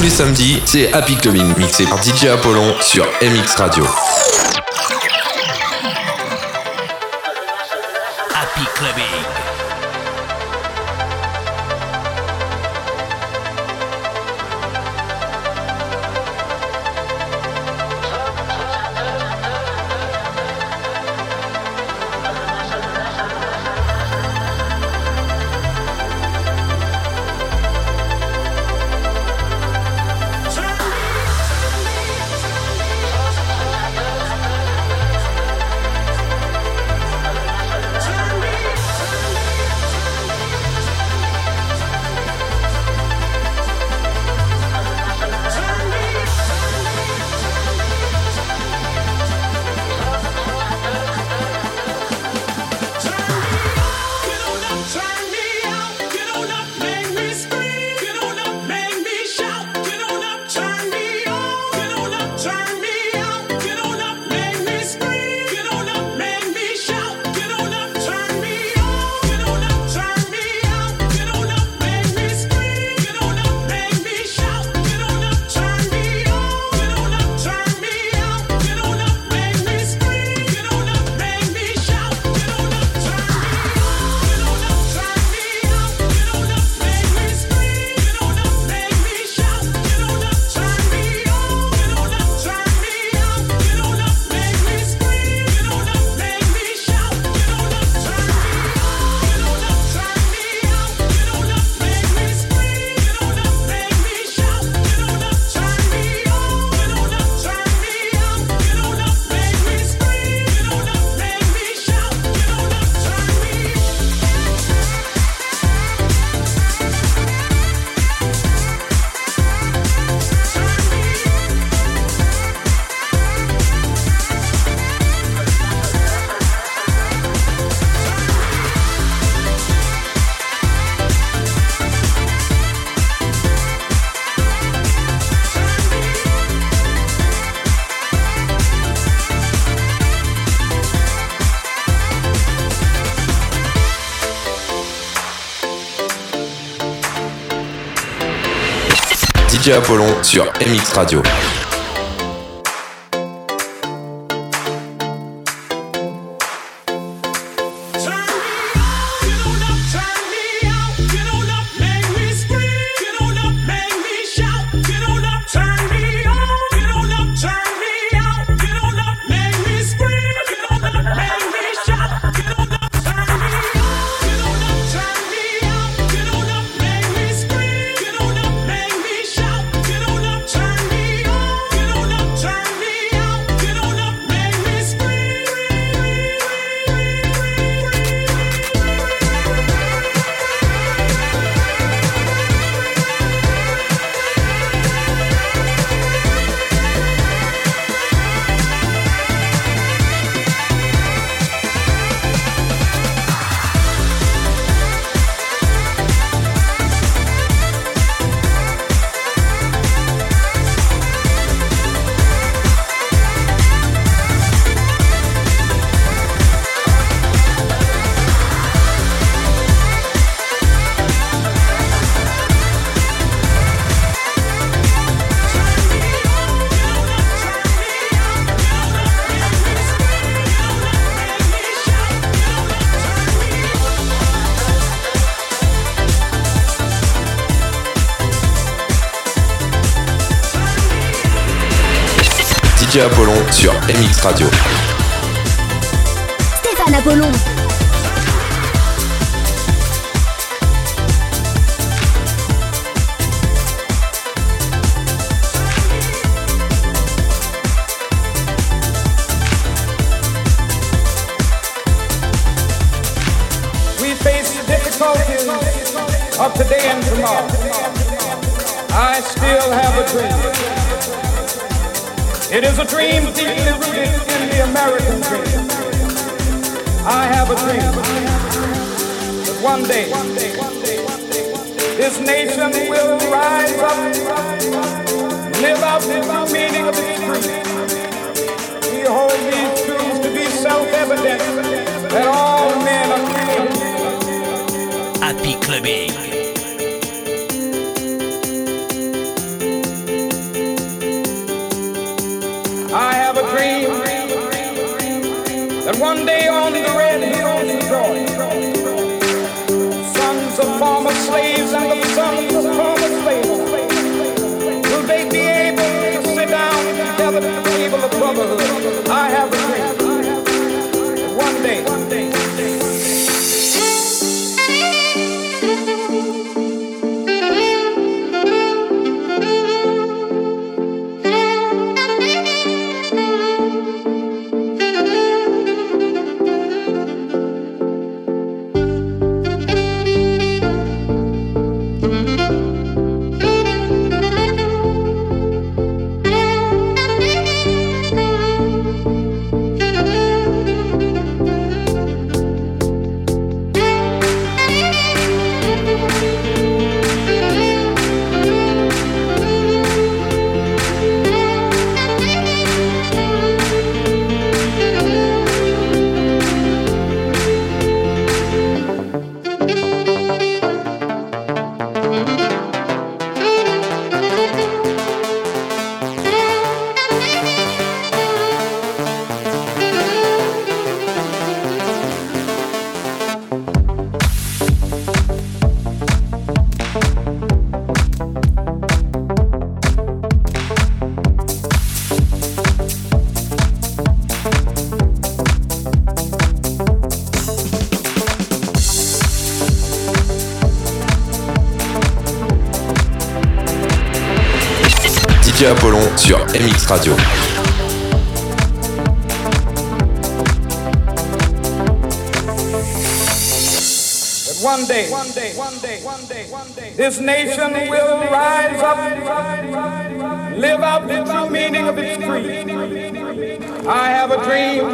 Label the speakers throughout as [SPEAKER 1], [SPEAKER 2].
[SPEAKER 1] tous les samedis, c'est Happy Clubbing, mixé par DJ Apollon sur MX Radio. Apollon sur MX Radio. DJ Apollon sur MX Radio.
[SPEAKER 2] Stéphane Apollon.
[SPEAKER 3] We face the difficulties of today and tomorrow. I still have a dream. It is a dream deeply rooted in the American dream. I have a dream that one day this nation will rise up, live out the meaning of its creed. We hold these truths to be self-evident that all men are created.
[SPEAKER 4] Happy Clubbing.
[SPEAKER 1] Radio.
[SPEAKER 3] One day, one day, one day, one day, one day, this nation will rise up, live out the true meaning of its creed. I have a dream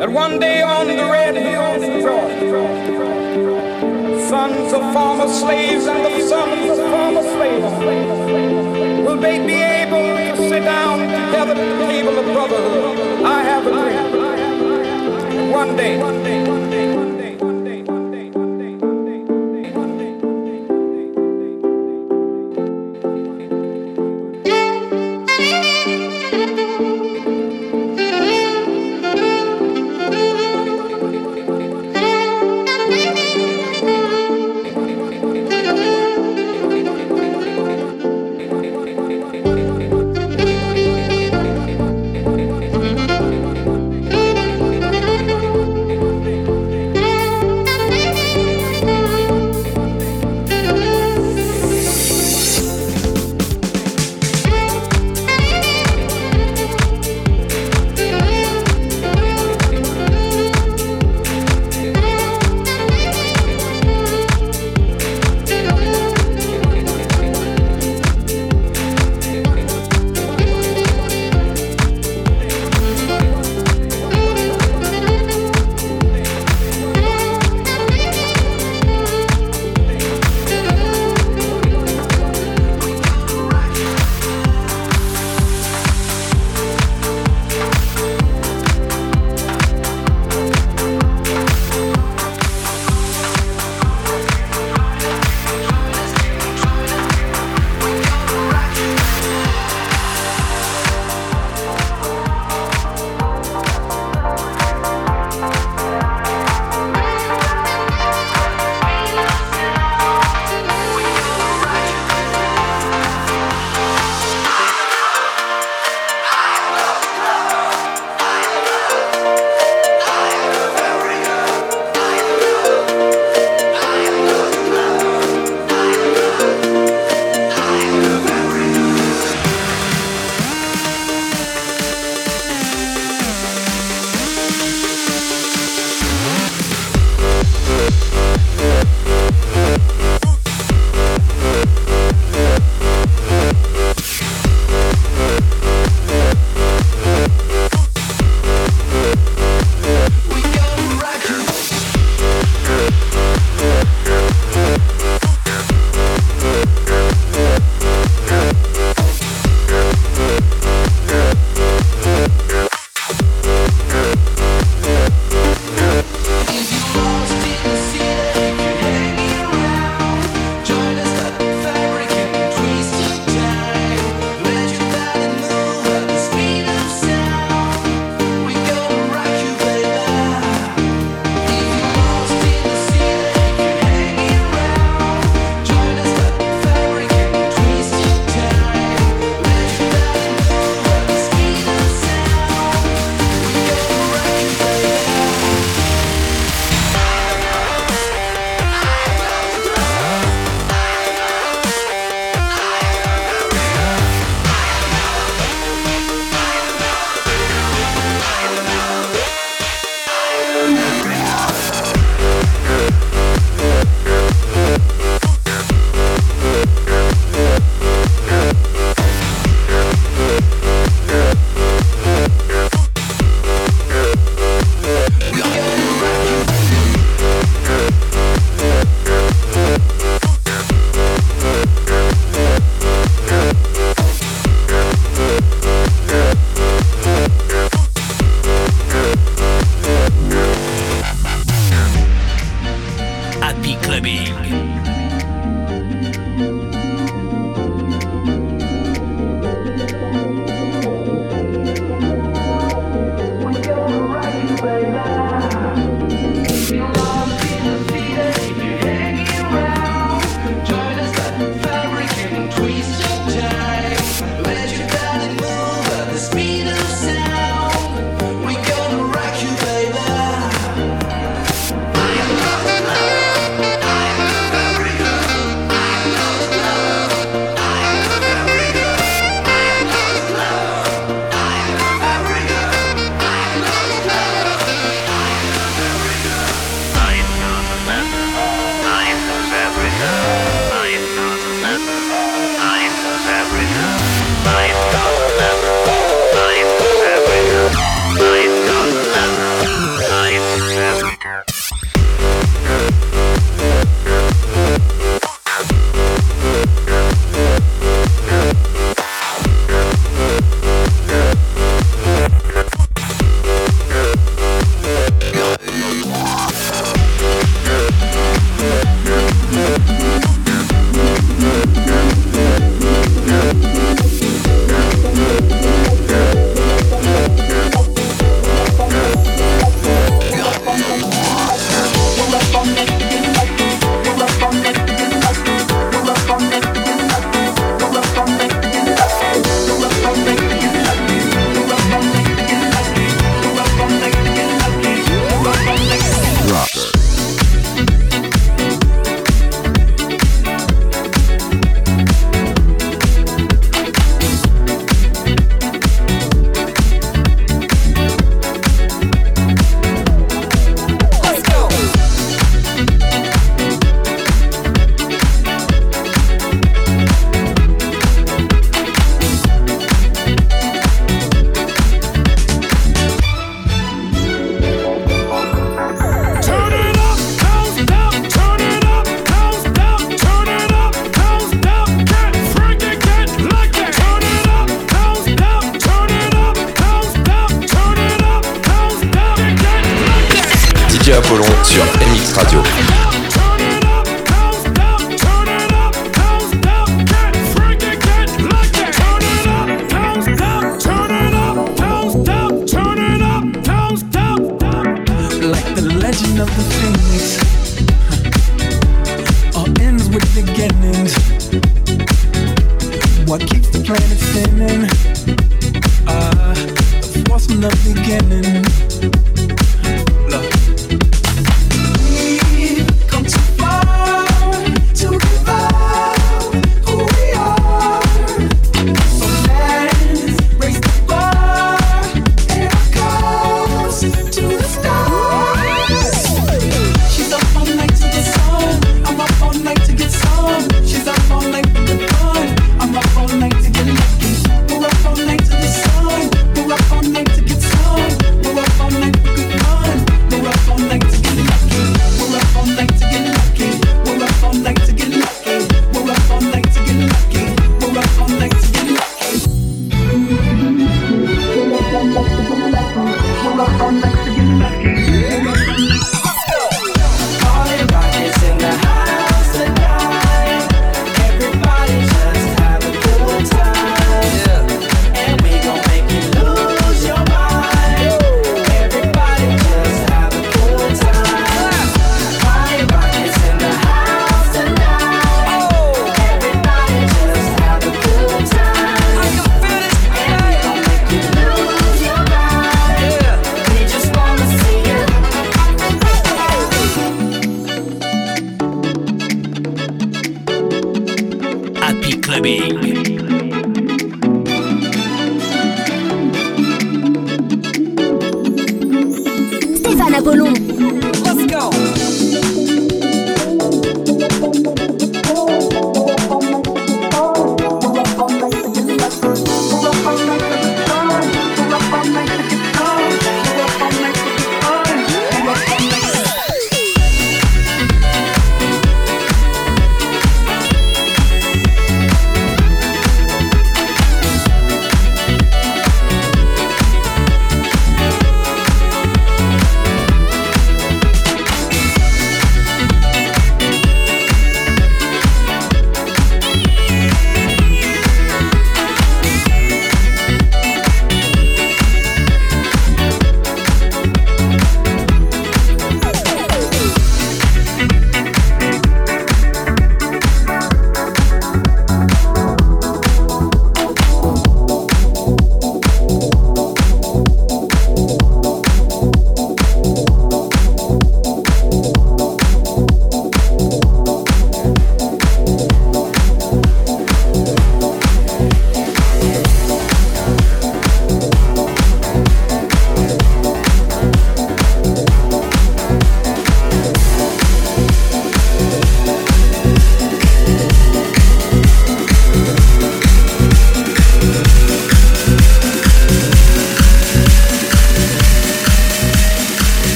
[SPEAKER 3] that one day on the red hills of Georgia, sons of former slaves and the sons of former slaves will they be able to sit down together at the table of brotherhood? I have a dream. One day,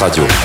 [SPEAKER 5] Radio.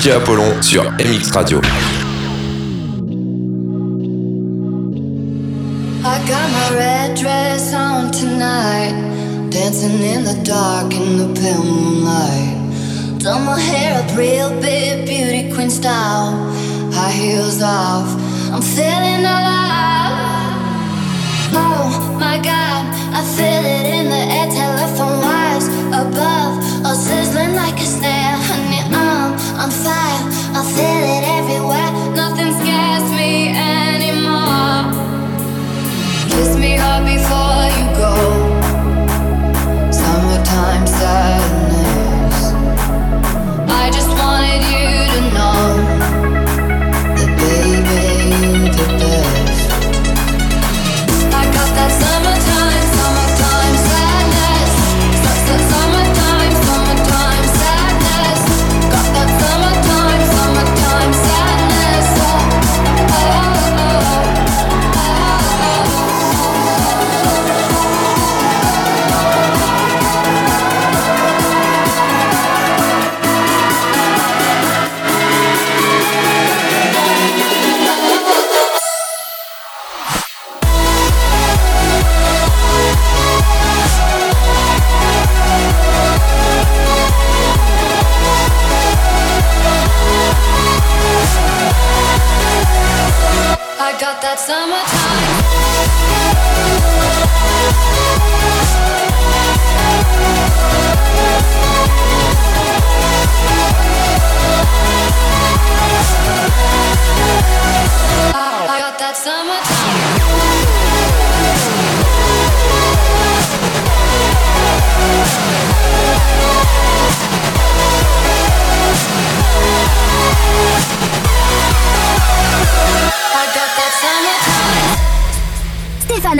[SPEAKER 5] DJ Apollon sur MX Radio.
[SPEAKER 6] I
[SPEAKER 7] got my red dress on tonight, dancing in the dark in the pale moonlight. Done my hair up real big, beauty queen style, high heels off. I'm feeling alive. Oh my God, I feel it in the air, telephone wires above, all sizzling like a snare. Fire. I feel it everywhere. Nothing scares me anymore. Kiss me hard before you go. Summertime sadness. I just wanted you I got that summertime. I got that summertime.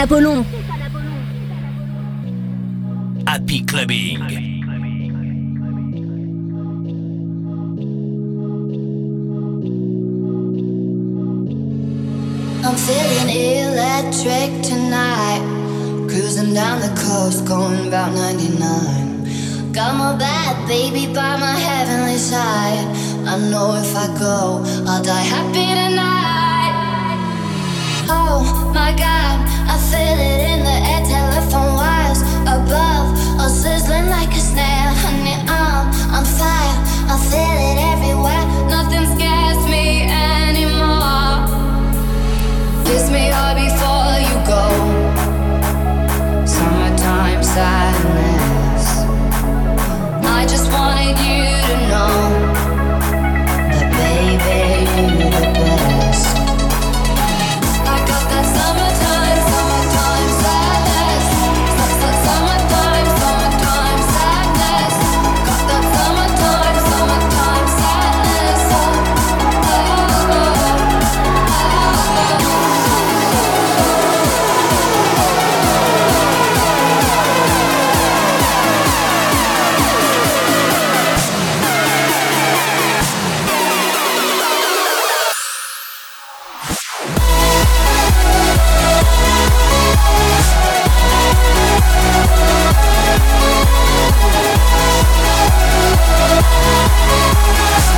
[SPEAKER 8] Stéphane Apollon.
[SPEAKER 5] Happy Clubbing.
[SPEAKER 7] I'm feeling electric tonight. Cruising down the coast, going about 99. Got my bad baby by my heavenly side. I know if I go, I'll die happy tonight. Oh my god, I feel it in the air,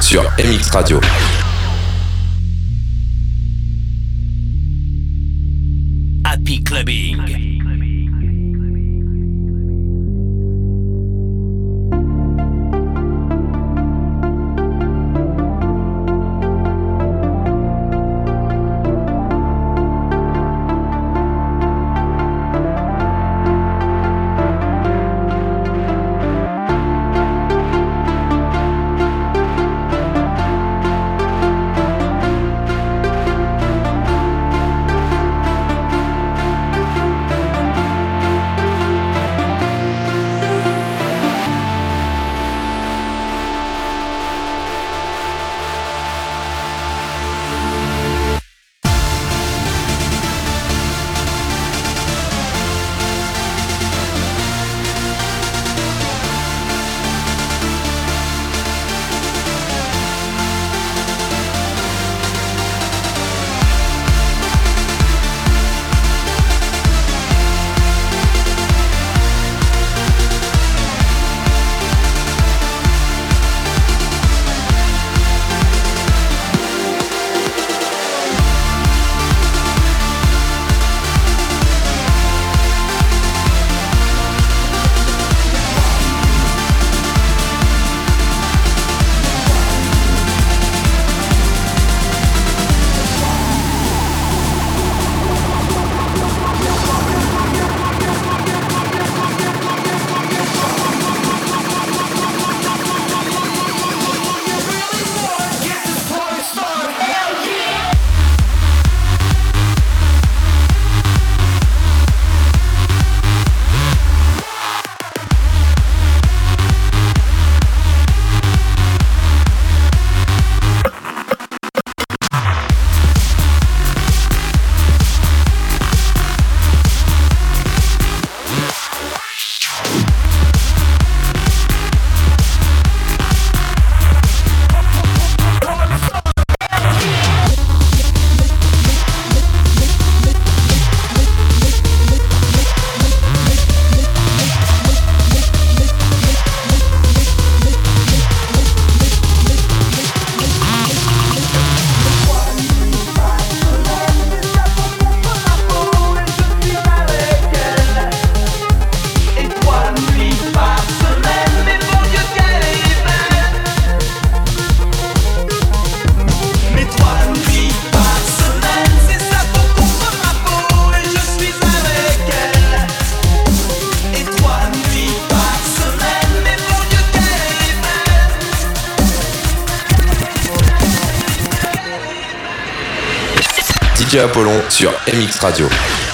[SPEAKER 9] sur MX Radio. DJ Apollon sur MX Radio.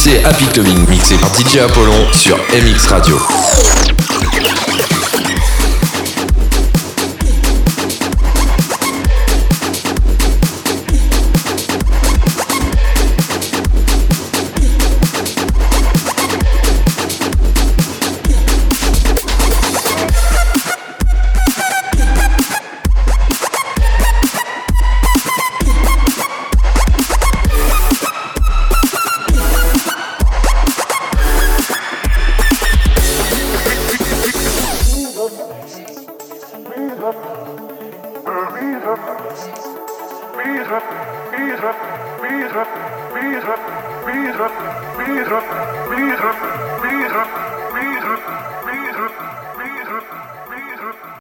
[SPEAKER 10] C'est à Pictoming, mixé par DJ Apollon sur MX Radio.